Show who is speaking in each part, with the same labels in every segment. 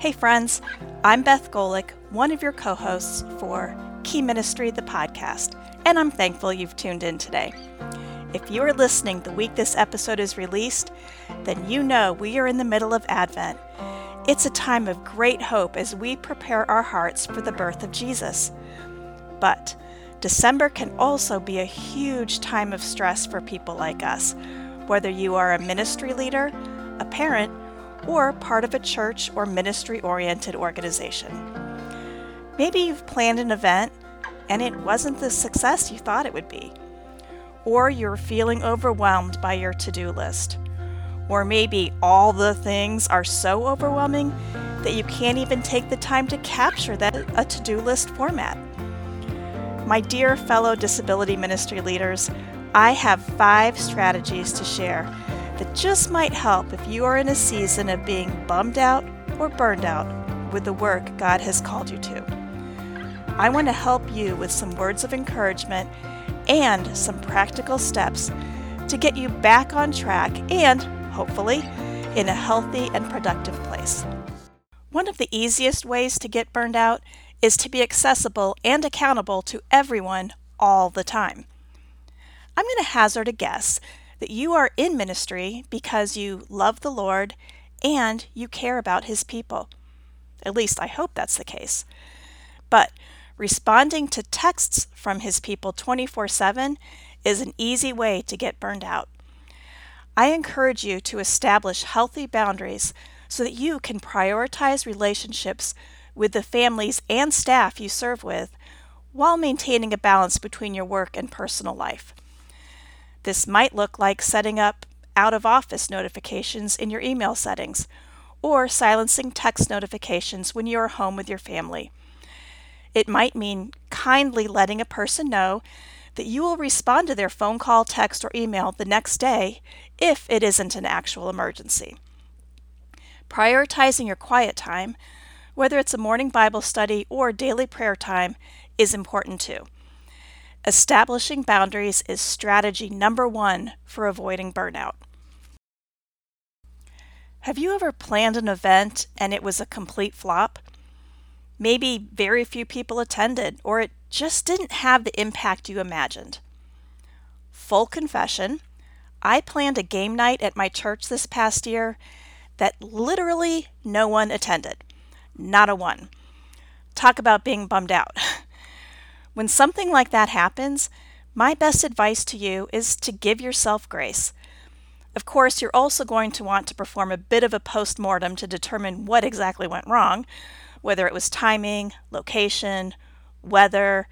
Speaker 1: Hey, friends, I'm Beth Golik, one of your co hosts for Key Ministry, the podcast, and I'm thankful you've tuned in today. If you are listening the week this episode is released, then you know we are in the middle of Advent. It's a time of great hope as we prepare our hearts for the birth of Jesus. But December can also be a huge time of stress for people like us, whether you are a ministry leader, a parent, or part of a church or ministry oriented organization. Maybe you've planned an event and it wasn't the success you thought it would be. Or you're feeling overwhelmed by your to do list. Or maybe all the things are so overwhelming that you can't even take the time to capture that a to do list format. My dear fellow disability ministry leaders, I have five strategies to share that just might help if you are in a season of being bummed out or burned out with the work God has called you to. I want to help you with some words of encouragement and some practical steps to get you back on track and, hopefully, in a healthy and productive place. One of the easiest ways to get burned out is to be accessible and accountable to everyone all the time. I'm going to hazard a guess that you are in ministry because you love the Lord and you care about His people. At least I hope that's the case. But responding to texts from His people 24 7 is an easy way to get burned out. I encourage you to establish healthy boundaries so that you can prioritize relationships with the families and staff you serve with while maintaining a balance between your work and personal life. This might look like setting up out of office notifications in your email settings or silencing text notifications when you are home with your family. It might mean kindly letting a person know that you will respond to their phone call, text, or email the next day if it isn't an actual emergency. Prioritizing your quiet time, whether it's a morning Bible study or daily prayer time, is important too. Establishing boundaries is strategy number one for avoiding burnout. Have you ever planned an event and it was a complete flop? Maybe very few people attended, or it just didn't have the impact you imagined. Full confession I planned a game night at my church this past year that literally no one attended. Not a one. Talk about being bummed out. When something like that happens, my best advice to you is to give yourself grace. Of course, you're also going to want to perform a bit of a post mortem to determine what exactly went wrong, whether it was timing, location, weather,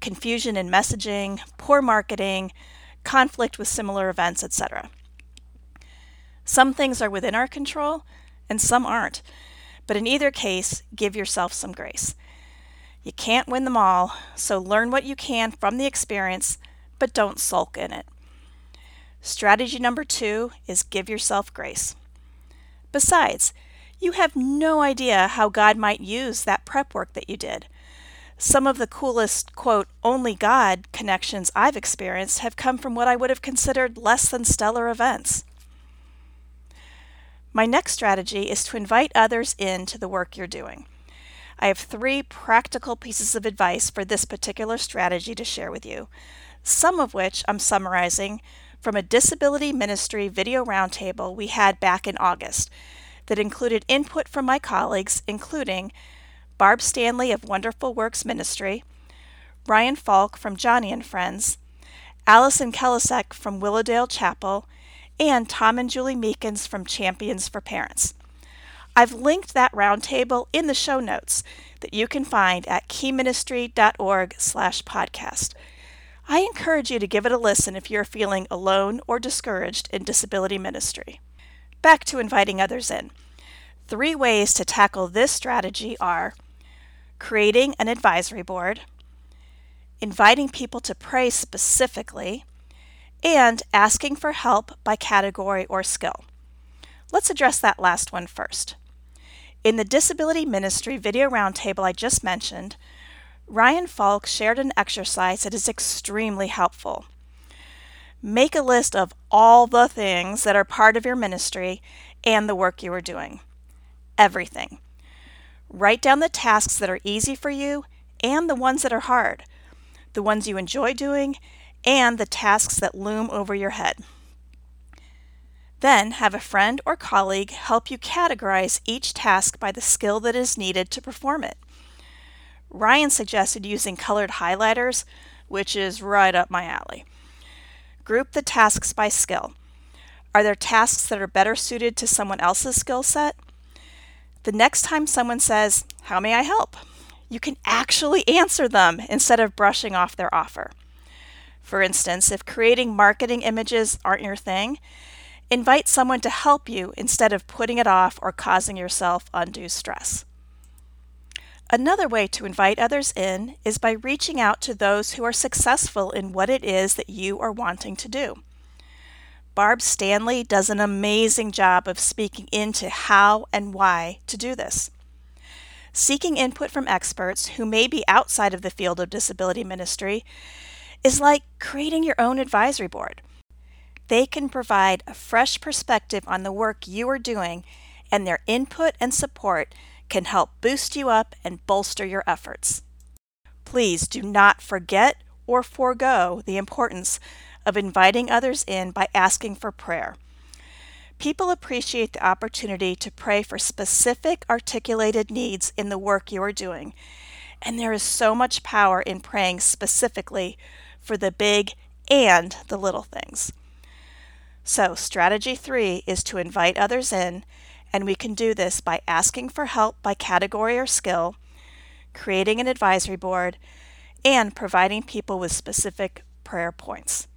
Speaker 1: confusion in messaging, poor marketing, conflict with similar events, etc. Some things are within our control and some aren't, but in either case, give yourself some grace. You can't win them all, so learn what you can from the experience, but don't sulk in it. Strategy number two is give yourself grace. Besides, you have no idea how God might use that prep work that you did. Some of the coolest, quote, only God connections I've experienced have come from what I would have considered less than stellar events. My next strategy is to invite others into the work you're doing. I have three practical pieces of advice for this particular strategy to share with you, some of which I'm summarizing from a disability ministry video roundtable we had back in August that included input from my colleagues, including Barb Stanley of Wonderful Works Ministry, Ryan Falk from Joni and Friends, Allison Kellisek from Willowdale Chapel, and Tom and Julie Meekins from Champions for Parents. I've linked that roundtable in the show notes that you can find at keyministry.org slash podcast. I encourage you to give it a listen if you're feeling alone or discouraged in disability ministry. Back to inviting others in. Three ways to tackle this strategy are creating an advisory board, inviting people to pray specifically, and asking for help by category or skill. Let's address that last one first. In the Disability Ministry video roundtable I just mentioned, Ryan Falk shared an exercise that is extremely helpful. Make a list of all the things that are part of your ministry and the work you are doing. Everything. Write down the tasks that are easy for you and the ones that are hard, the ones you enjoy doing, and the tasks that loom over your head. Then have a friend or colleague help you categorize each task by the skill that is needed to perform it. Ryan suggested using colored highlighters, which is right up my alley. Group the tasks by skill. Are there tasks that are better suited to someone else's skill set? The next time someone says, How may I help? you can actually answer them instead of brushing off their offer. For instance, if creating marketing images aren't your thing, invite someone to help you instead of putting it off or causing yourself undue stress. Another way to invite others in is by reaching out to those who are successful in what it is that you are wanting to do. Barb Stanley does an amazing job of speaking into how and why to do this. Seeking input from experts who may be outside of the field of disability ministry is like creating your own advisory board. They can provide a fresh perspective on the work you are doing, and their input and support can help boost you up and bolster your efforts. Please do not forget or forego the importance of inviting others in by asking for prayer. People appreciate the opportunity to pray for specific articulated needs in the work you are doing, and there is so much power in praying specifically for the big and the little things. So, strategy three is to invite others in, and we can do this by asking for help by category or skill, creating an advisory board, and providing people with specific prayer points.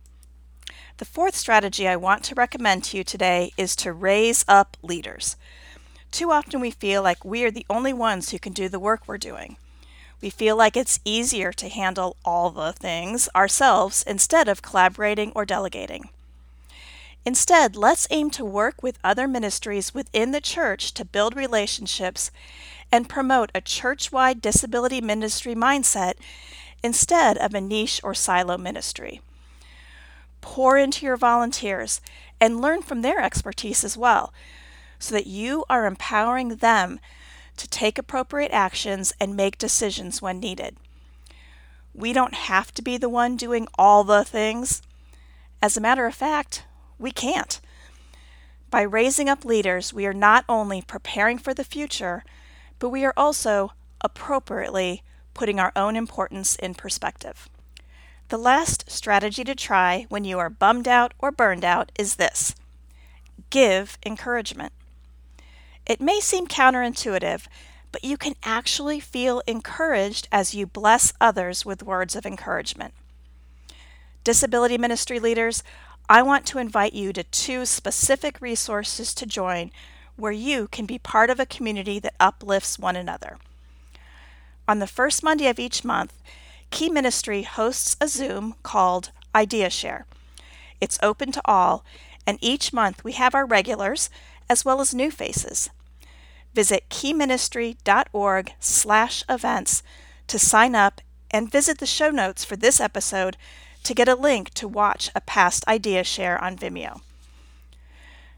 Speaker 1: The fourth strategy I want to recommend to you today is to raise up leaders. Too often we feel like we are the only ones who can do the work we're doing. We feel like it's easier to handle all the things ourselves instead of collaborating or delegating. Instead, let's aim to work with other ministries within the church to build relationships and promote a church wide disability ministry mindset instead of a niche or silo ministry pour into your volunteers and learn from their expertise as well, so that you are empowering them to take appropriate actions and make decisions when needed. We don't have to be the one doing all the things. As a matter of fact, we can't. By raising up leaders, we are not only preparing for the future, but we are also appropriately putting our own importance in perspective. The last strategy to try when you are bummed out or burned out is this give encouragement. It may seem counterintuitive, but you can actually feel encouraged as you bless others with words of encouragement. Disability ministry leaders, I want to invite you to two specific resources to join where you can be part of a community that uplifts one another. On the first Monday of each month, Key Ministry hosts a Zoom called Idea Share. It's open to all, and each month we have our regulars as well as new faces. Visit keyministry.org slash events to sign up and visit the show notes for this episode to get a link to watch a past Idea Share on Vimeo.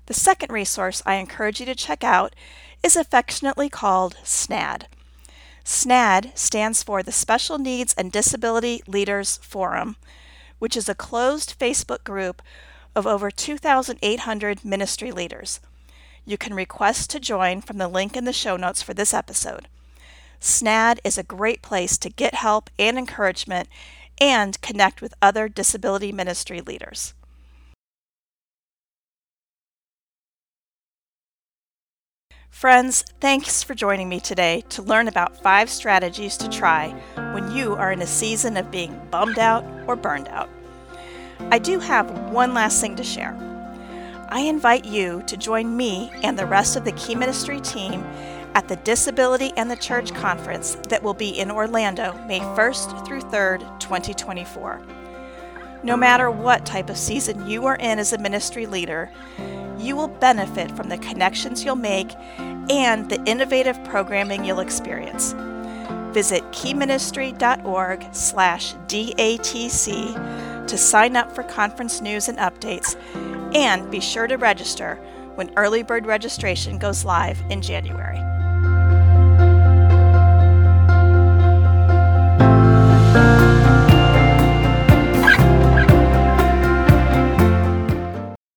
Speaker 1: The second resource I encourage you to check out is affectionately called SNAD. SNAD stands for the Special Needs and Disability Leaders Forum, which is a closed Facebook group of over 2,800 ministry leaders. You can request to join from the link in the show notes for this episode. SNAD is a great place to get help and encouragement and connect with other disability ministry leaders. Friends, thanks for joining me today to learn about five strategies to try when you are in a season of being bummed out or burned out. I do have one last thing to share. I invite you to join me and the rest of the Key Ministry team at the Disability and the Church Conference that will be in Orlando May 1st through 3rd, 2024. No matter what type of season you are in as a ministry leader, you will benefit from the connections you'll make and the innovative programming you'll experience. Visit keyministry.org slash DATC to sign up for conference news and updates, and be sure to register when early bird registration goes live in January.